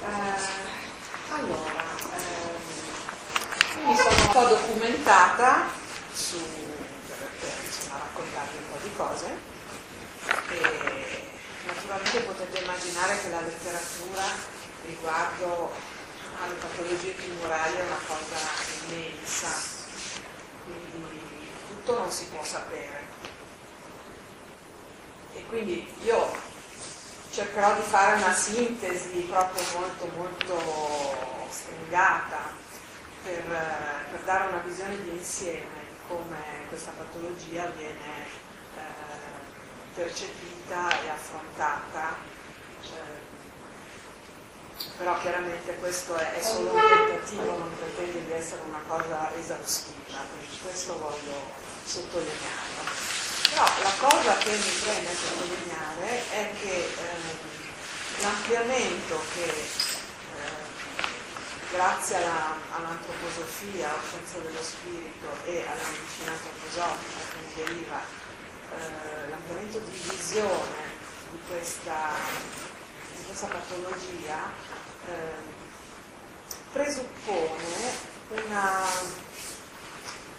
Eh, allora, ehm, mi sono un po' documentata su, per insomma, raccontarvi un po' di cose e naturalmente potete immaginare che la letteratura riguardo alle patologie tumorali è una cosa immensa, quindi tutto non si può sapere. E quindi io cercherò di fare una sintesi proprio molto molto stringata per, per dare una visione di insieme di come questa patologia viene eh, percepita e affrontata. Eh, però chiaramente questo è, è, solo un tentativo, non pretende di essere una cosa esaustiva, quindi questo voglio sottolinearlo. Però la cosa che mi preme sottolineare è che eh, l'ampliamento che eh, grazie alla, all'antroposofia, alla scienza dello spirito e alla medicina antroposofica che ne deriva eh, l'ampliamento di visione di questa, di questa patologia eh, presuppone una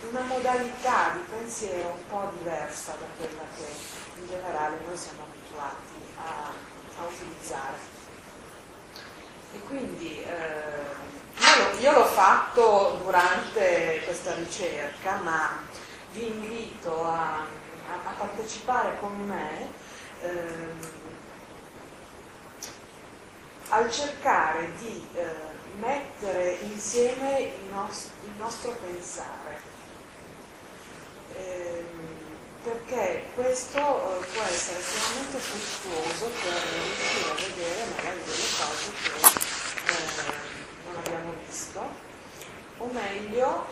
una modalità di pensiero un po' diversa da quella che in generale noi siamo abituati a, a utilizzare. E quindi eh, io, l'ho fatto durante questa ricerca, ma vi invito a, a, partecipare con me eh, al cercare di eh, mettere insieme il, nost- il nostro pensare Ehm, perché questo eh, può essere estremamente fruttuoso per riuscire a vedere magari delle cose che eh, non abbiamo visto, o meglio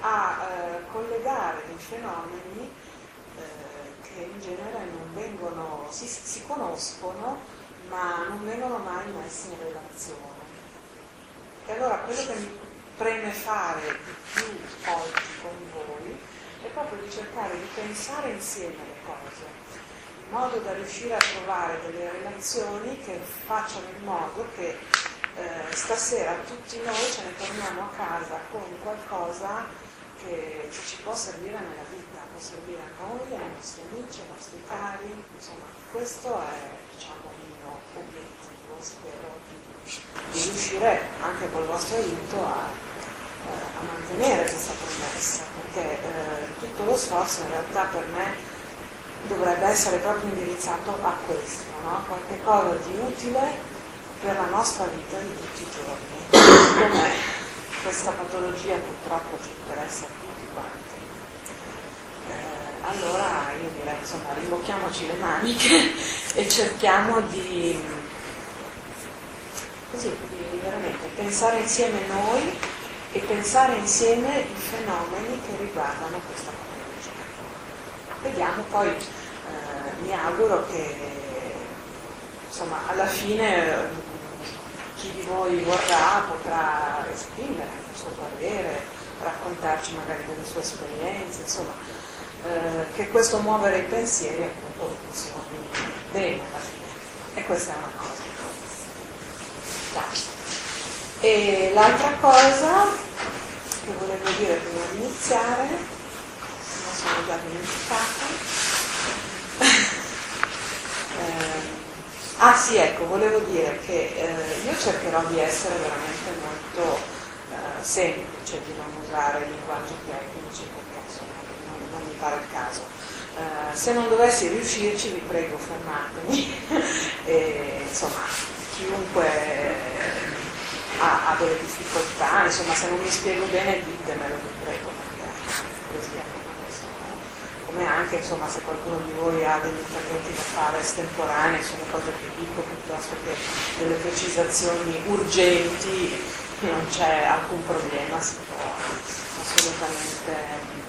a eh, collegare dei fenomeni che in genere non vengono, si, si conoscono ma non vengono mai messi in relazione. E allora quello che mi preme fare di più oggi con voi è proprio di cercare di pensare insieme le cose, in modo da riuscire a trovare delle relazioni che facciano in modo che eh, stasera tutti noi ce ne torniamo a casa con qualcosa che, ci può servire nella vita, può servire a noi, ai nostri amici, ai nostri cari, insomma questo è diciamo, il mio obiettivo, spero di, di riuscire anche col vostro aiuto a a mantenere questa promessa, perché eh, tutto lo sforzo in realtà per me dovrebbe essere proprio indirizzato a questo, no? qualche cosa di utile per la nostra vita di tutti i giorni, come questa patologia purtroppo ci interessa tutti quanti. Eh, allora io direi insomma rimbocchiamoci le maniche e cerchiamo di, così, di veramente pensare insieme noi e pensare insieme i fenomeni che riguardano questa patologia. Vediamo poi, eh, mi auguro che insomma, alla fine eh, chi di voi vorrà potrà esprimere il suo parere, raccontarci magari delle sue esperienze, insomma, eh, che questo muovere i pensieri appunto funzioni bene alla fine. E questa è una cosa. Dai. E l'altra cosa che volevo dire prima di iniziare, me sono già dimenticata. eh, ah sì, ecco, volevo dire che eh, io cercherò di essere veramente molto eh, semplice, di non usare linguaggi tecnici perché insomma non, non mi pare il caso. Uh, se non dovessi riuscirci vi prego fermatemi e, insomma chiunque ha, ha, delle difficoltà, insomma se non mi spiego bene ditemelo, vi prego, così come anche insomma se qualcuno di voi ha degli interventi da fare estemporanei sono cose che dico piuttosto che delle precisazioni urgenti non c'è alcun problema si può assolutamente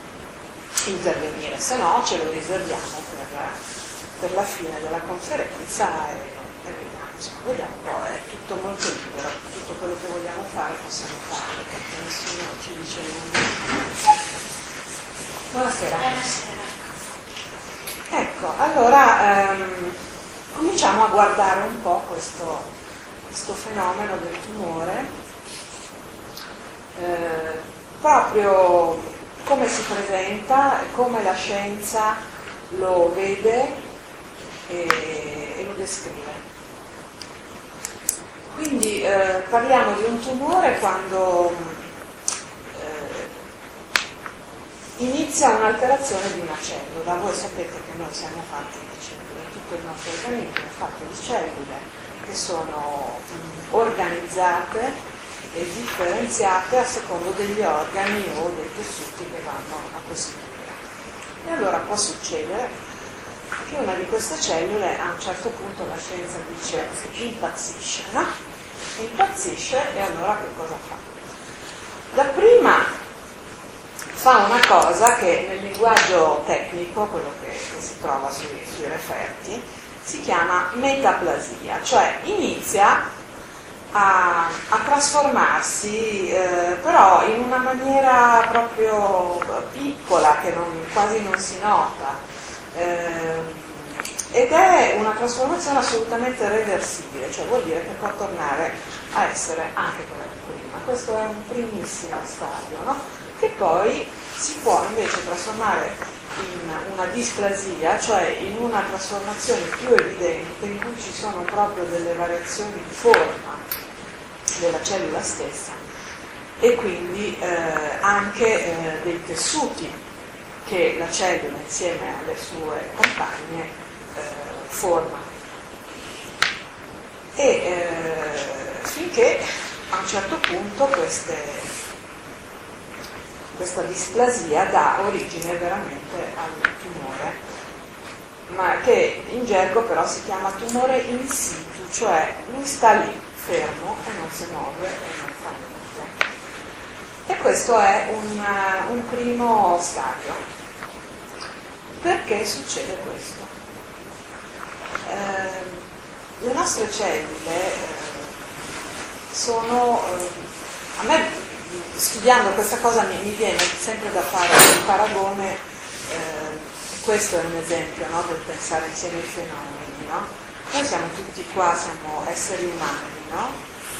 intervenire. Se no ce lo riserviamo per, per la fine della conferenza e vediamo un po', è tutto molto libero, tutto quello che vogliamo fare possiamo farlo, perché nessuno ci dice nulla. Buonasera. Buonasera. Ecco, allora ehm, cominciamo a guardare un po' questo, questo fenomeno del tumore, eh, proprio come si presenta, come la scienza lo vede e, e lo descrive. Quindi eh, parliamo di un tumore quando eh, inizia un'alterazione di una cellula. Voi sapete che noi siamo fatti di cellule, tutto il nostro organismo è fatto di cellule che sono organizzate e differenziate a secondo degli organi o dei tessuti che vanno a costituire. E allora può succedere che una di queste cellule a un certo punto la scienza dice impazzisce, no? Impazzisce e allora che cosa fa? Dapprima fa una cosa che nel linguaggio tecnico, quello che, che si trova sui, sui referti, si chiama metaplasia, cioè inizia a, a trasformarsi eh, però in una maniera proprio piccola che non, quasi non si nota eh, ed è una trasformazione assolutamente reversibile, cioè vuol dire che può tornare a essere anche di prima. Questo è un primissimo stadio, no? che poi si può invece trasformare in una displasia, cioè in una trasformazione più evidente in cui ci sono proprio delle variazioni di forma della cellula stessa e quindi eh, anche eh, dei tessuti che la cellula insieme alle sue compagne forma. E eh, finché a un certo punto queste questa displasia dà origine veramente al tumore, ma che in gergo però si chiama tumore in situ, cioè lui sta lì fermo e non si muove e non fa niente. E questo è un, un primo stadio. Perché succede questo? Eh, le nostre cellule eh, sono, eh, a me studiando questa cosa mi, mi, viene sempre da fare un paragone, eh, questo è un esempio no, del pensare insieme ai fenomeni. No? Noi siamo tutti qua, siamo esseri umani, no?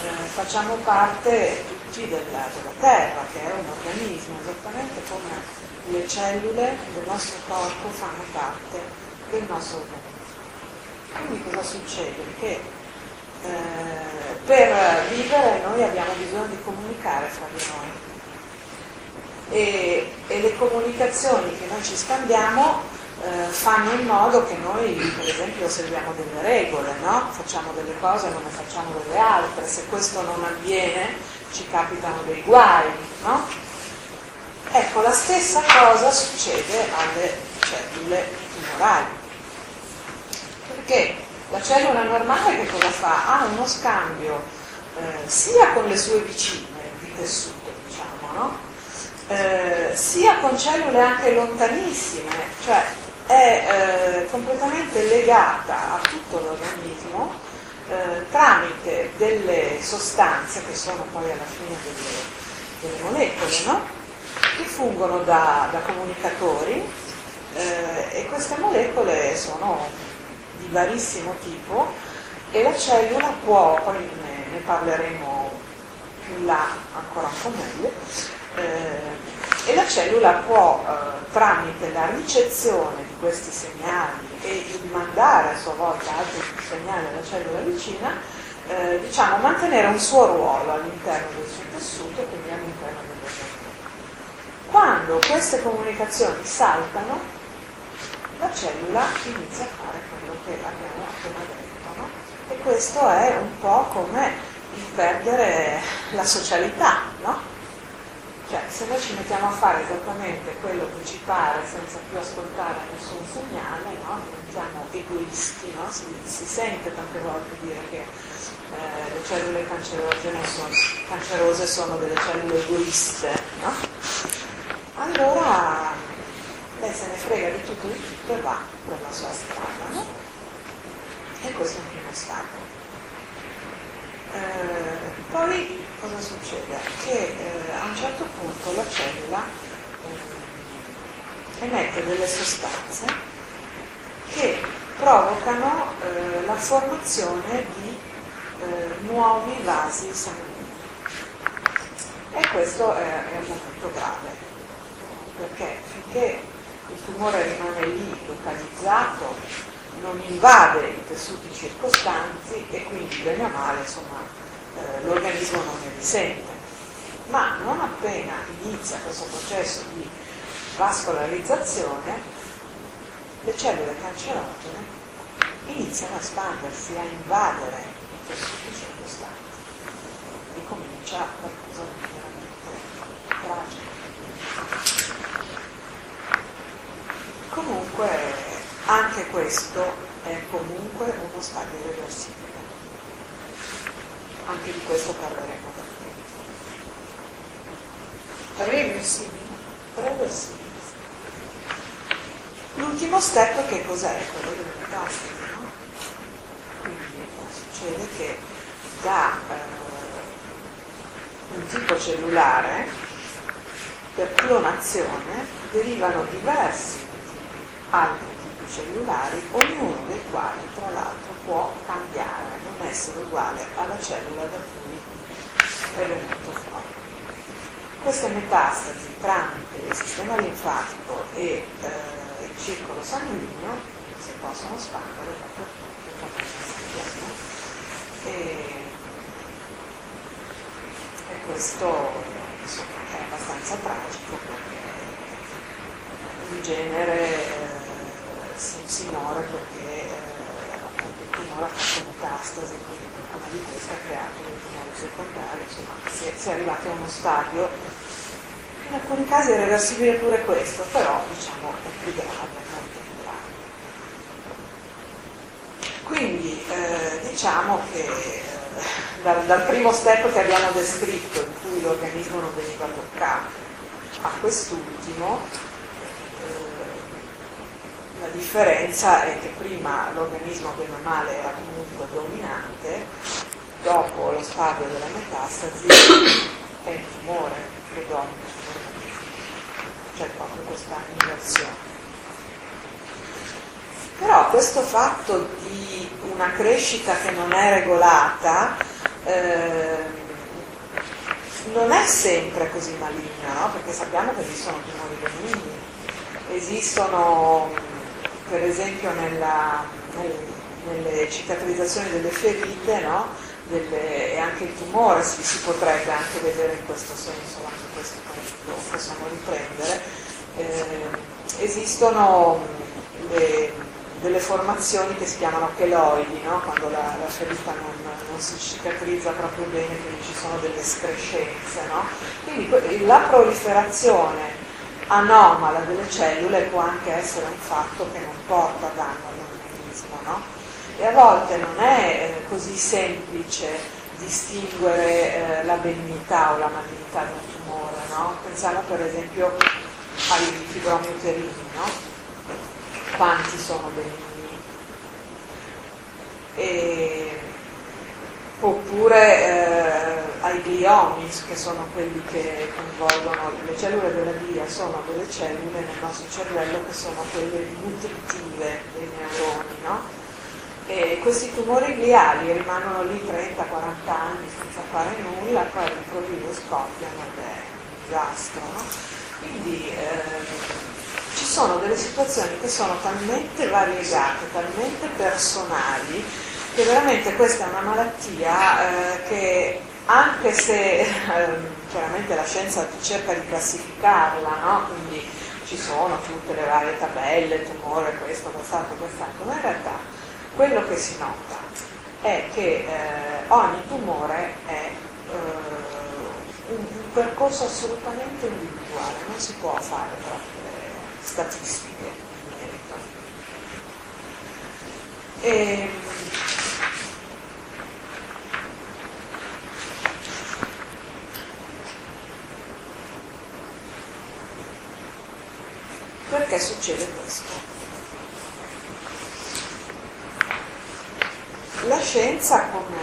eh, facciamo parte tutti della, della Terra, che è un organismo, esattamente come le cellule del nostro corpo fanno parte del nostro organismo. Quindi cosa succede? Che eh, per vivere noi abbiamo bisogno di comunicare fra di noi e, e le comunicazioni che noi ci scambiamo eh, fanno in modo che noi per esempio seguiamo delle regole, no? facciamo delle cose e non ne facciamo delle altre, se questo non avviene ci capitano dei guai. No? Ecco, la stessa cosa succede alle cellule tumorali. Perché la cellula normale che cosa fa? Ha uno scambio eh, sia con le sue vicine di tessuto, diciamo, no? eh, sia con cellule anche lontanissime, cioè è eh, completamente legata a tutto l'organismo eh, tramite delle sostanze che sono poi alla fine delle, delle molecole, no? che fungono da, da comunicatori eh, e queste molecole sono di varissimo tipo e la cellula può, poi ne, ne parleremo più là ancora un po' meglio, eh, e la cellula può eh, tramite la ricezione di questi segnali e il mandare a sua volta altri segnali alla cellula vicina, eh, diciamo, mantenere un suo ruolo all'interno del suo tessuto, quindi all'interno dell'organismo. Quando queste comunicazioni saltano, la cellula inizia a fare quello che abbiamo appena detto. No? E questo è un po' come il perdere la socialità, no? Cioè, se noi ci mettiamo a fare esattamente quello che ci pare senza più ascoltare nessun segnale, no? diventiamo egoisti, no? si, si, sente tante volte dire che eh, le cellule sono, cancerose sono delle cellule egoiste, no? allora lei se ne frega di tutto e di tutto e va per la sua strada. E questo è un primo stato. Eh, poi cosa succede? Che eh, a un certo punto la cellula eh, emette delle sostanze che provocano eh, la formazione di eh, nuovi vasi sanguigni. E questo è, è momento grave, perché finché il tumore rimane lì localizzato, non invade i tessuti circostanti e quindi bene o male insomma, eh, l'organismo non ne risente. Ma non appena inizia questo processo di vascolarizzazione, le cellule cancerogene iniziano a espandersi, a invadere i tessuti circostanti e comincia qualcosa di veramente tragico. Comunque anche questo è comunque uno stadio reversibile. Anche di questo parleremo per Reversibile. Reversibile. L'ultimo step che cos'è? Quello delle metastasi, no? Quindi succede che da eh, un tipo cellulare per clonazione derivano diversi altri tipi cellulari, ognuno dei quali tra l'altro può cambiare, non essere uguale alla cellula da cui è venuto fuori. Queste metastasi tramite il sistema linfatico e eh, il circolo sanguigno si possono spandere dappertutto, e, e questo insomma, è abbastanza tragico perché in genere eh, si, si muore perché eh, appunto ha fatto metastasi, quindi qualcuna di queste ha creato dei tumori secondari, insomma si è, si è arrivati a uno stadio, in alcuni casi è reversibile pure questo, però diciamo è più grave. Quindi eh, diciamo che eh, dal, dal primo step che abbiamo descritto, in cui l'organismo non veniva toccato, a quest'ultimo, la differenza è che prima l'organismo bene o male era comunque dominante, dopo lo stadio della metastasi è il tumore che domina, c'è proprio questa inversione. Però questo fatto di una crescita che non è regolata eh, non è sempre così maligna, no? perché sappiamo che esistono tumori benigni, esistono per esempio nella, nelle cicatrizzazioni delle ferite no? delle, e anche il tumore si, si, potrebbe anche vedere in questo senso, anche questo lo possiamo riprendere. Eh, esistono le, delle formazioni che si chiamano cheloidi, no? quando la, la ferita non, non, si cicatrizza proprio bene, quindi ci sono delle escrescenze. No? Quindi la proliferazione anomala delle cellule può anche essere un fatto che non porta danno all'organismo, no? E a volte non è eh, così semplice distinguere eh, la benignità o la malignità di un tumore, no? Pensiamo per esempio ai fibromi uterini, no? Quanti sono benigni? E oppure eh, ai gliomi, che sono quelli che coinvolgono le cellule della glia, sono delle cellule nel nostro cervello che sono quelle nutritive dei neuroni, no? E questi tumori gliali rimangono lì 30-40 anni senza fare nulla, poi all'improvviso scoppiano ed è un disastro, no? Quindi eh, ci sono delle situazioni che sono talmente variegate, talmente personali, che veramente questa è una malattia eh, che anche se eh, chiaramente la scienza cerca di classificarla, no? quindi ci sono tutte le varie tabelle, tumore, questo, quest'altro, quest'altro, ma in realtà quello che si nota è che eh, ogni tumore è eh, un, un, percorso assolutamente individuale, non si può fare troppe statistiche in merito. E, Perché succede questo? La scienza, come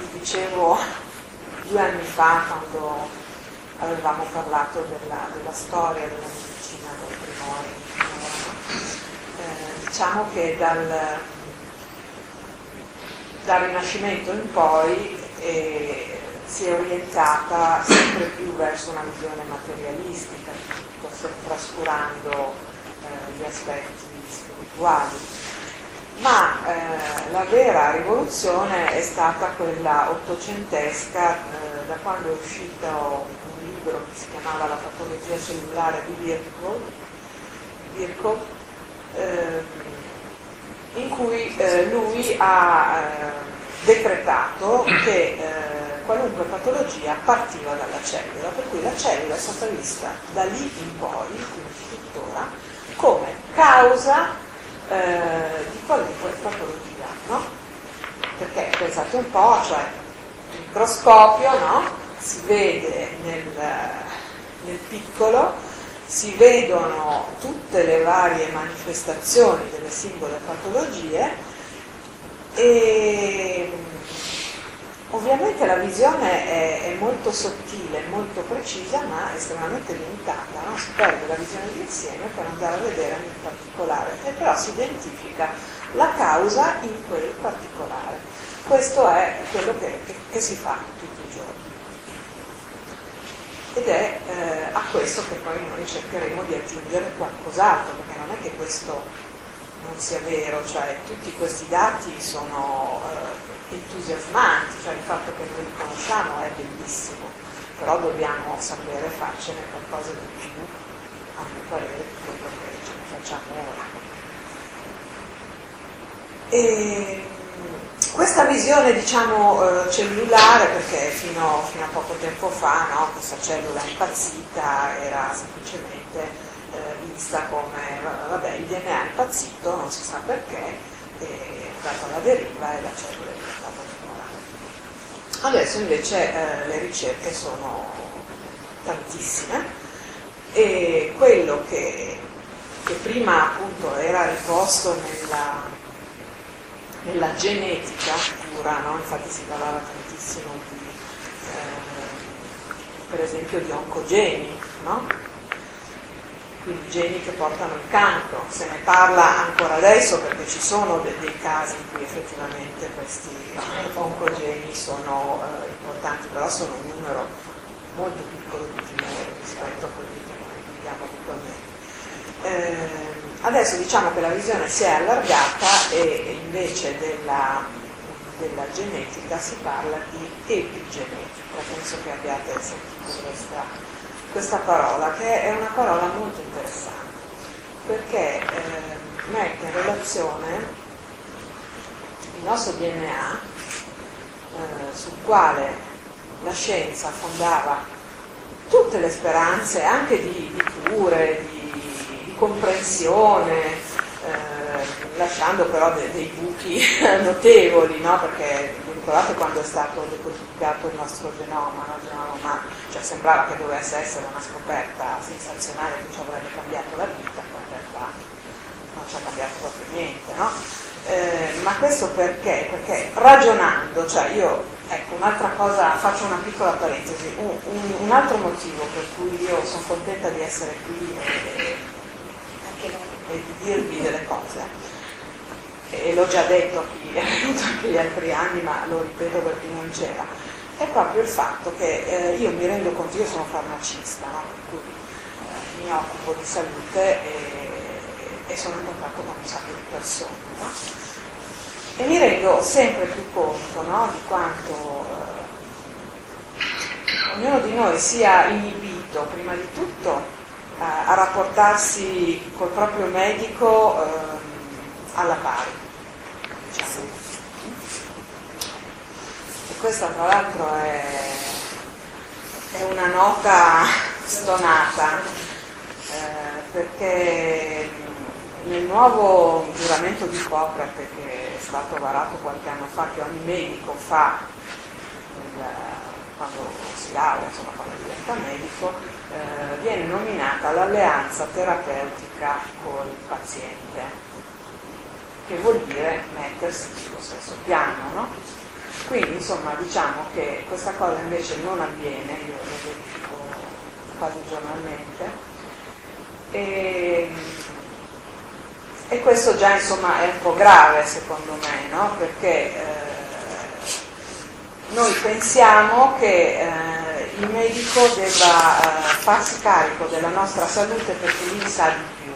vi dicevo due anni fa quando avevamo parlato della, della storia della medicina del primo eh, diciamo che dal, dal Rinascimento in poi eh, si è orientata sempre più verso una visione materialistica, trascurando eh, gli aspetti spirituali. Ma eh, la vera rivoluzione è stata quella ottocentesca, eh, da quando è uscito un libro che si chiamava La patologia cellulare di Virchow, Virchow eh, in cui eh, lui ha eh, decretato che eh, qualunque patologia partiva dalla cellula, per cui la cellula è stata vista da lì in poi, quindi tuttora, come causa eh, di qualunque patologia, no? Perché pensate un po', cioè il microscopio no? si vede nel, nel piccolo, si vedono tutte le varie manifestazioni delle singole patologie e Ovviamente la visione è, è, molto sottile, molto precisa, ma estremamente limitata, no? si perde la visione d'insieme per andare a vedere nel particolare, e però si identifica la causa in quel particolare. Questo è quello che, che, che si fa tutti i giorni. Ed è eh, a questo che poi noi cercheremo di aggiungere qualcos'altro, perché non è che questo non sia vero, cioè tutti questi dati sono... Eh, entusiasmanti, cioè il fatto che noi li conosciamo è bellissimo, però dobbiamo sapere farcene qualcosa di più, a mio parere, di quello che facciamo ora. E questa visione diciamo eh, cellulare, perché fino, fino, a poco tempo fa no, questa cellula impazzita era semplicemente eh, vista come, vabbè, il DNA è impazzito, non si sa perché, è andata alla deriva e la cellula è. Adesso invece eh, le ricerche sono tantissime e quello che, che prima appunto era riposto nella, nella genetica pura, no? infatti si parlava tantissimo di, eh, per esempio di oncogeni, no? Quindi geni che portano il cancro. Se ne parla ancora adesso perché ci sono de- dei casi in cui effettivamente questi oncogeni sono eh, importanti, però sono un numero molto piccolo di tumori rispetto a quelli che noi vediamo attualmente. Eh, adesso diciamo che la visione si è allargata e invece della, della genetica si parla di epigenetica, penso che abbiate sentito questa questa parola, che è una parola molto interessante, perché eh, mette in relazione il nostro DNA, eh, sul quale la scienza fondava tutte le speranze, anche di, di cure, di, di comprensione, lasciando però de, dei buchi notevoli, no? perché ricordate quando è stato decodificato il nostro genoma, no? genoma cioè, sembrava che dovesse essere una scoperta sensazionale che ci avrebbe cambiato la vita, poi in realtà non ci ha cambiato proprio niente. No? Eh, ma questo perché? Perché ragionando, cioè io, ecco, un'altra cosa, faccio una piccola parentesi, un, un, un altro motivo per cui io sono contenta di essere qui e, e di dirvi delle cose e l'ho già detto a chi è venuto anche gli altri anni, ma lo ripeto per chi non c'era, è proprio il fatto che eh, io mi rendo conto, io sono farmacista, no? per cui eh, mi occupo di salute e, e, sono in contatto con un sacco di persone. No? E mi rendo sempre più conto no? di quanto eh, ognuno di noi sia inibito, prima di tutto, eh, a rapportarsi col proprio medico ehm, alla pari e questa tra l'altro è, è una nota stonata eh, perché nel nuovo giuramento di Ippocrate che è stato varato qualche anno fa, che ogni medico fa il, quando si laurea, insomma quando diventa medico, eh, viene nominata l'alleanza terapeutica col paziente che vuol dire mettersi sullo stesso piano, no? Quindi insomma diciamo che questa cosa invece non avviene, io lo verifico quasi giornalmente, e, e, questo già insomma è un po' grave secondo me, no? Perché eh, noi pensiamo che eh, il medico debba eh, farsi carico della nostra salute perché lui sa di più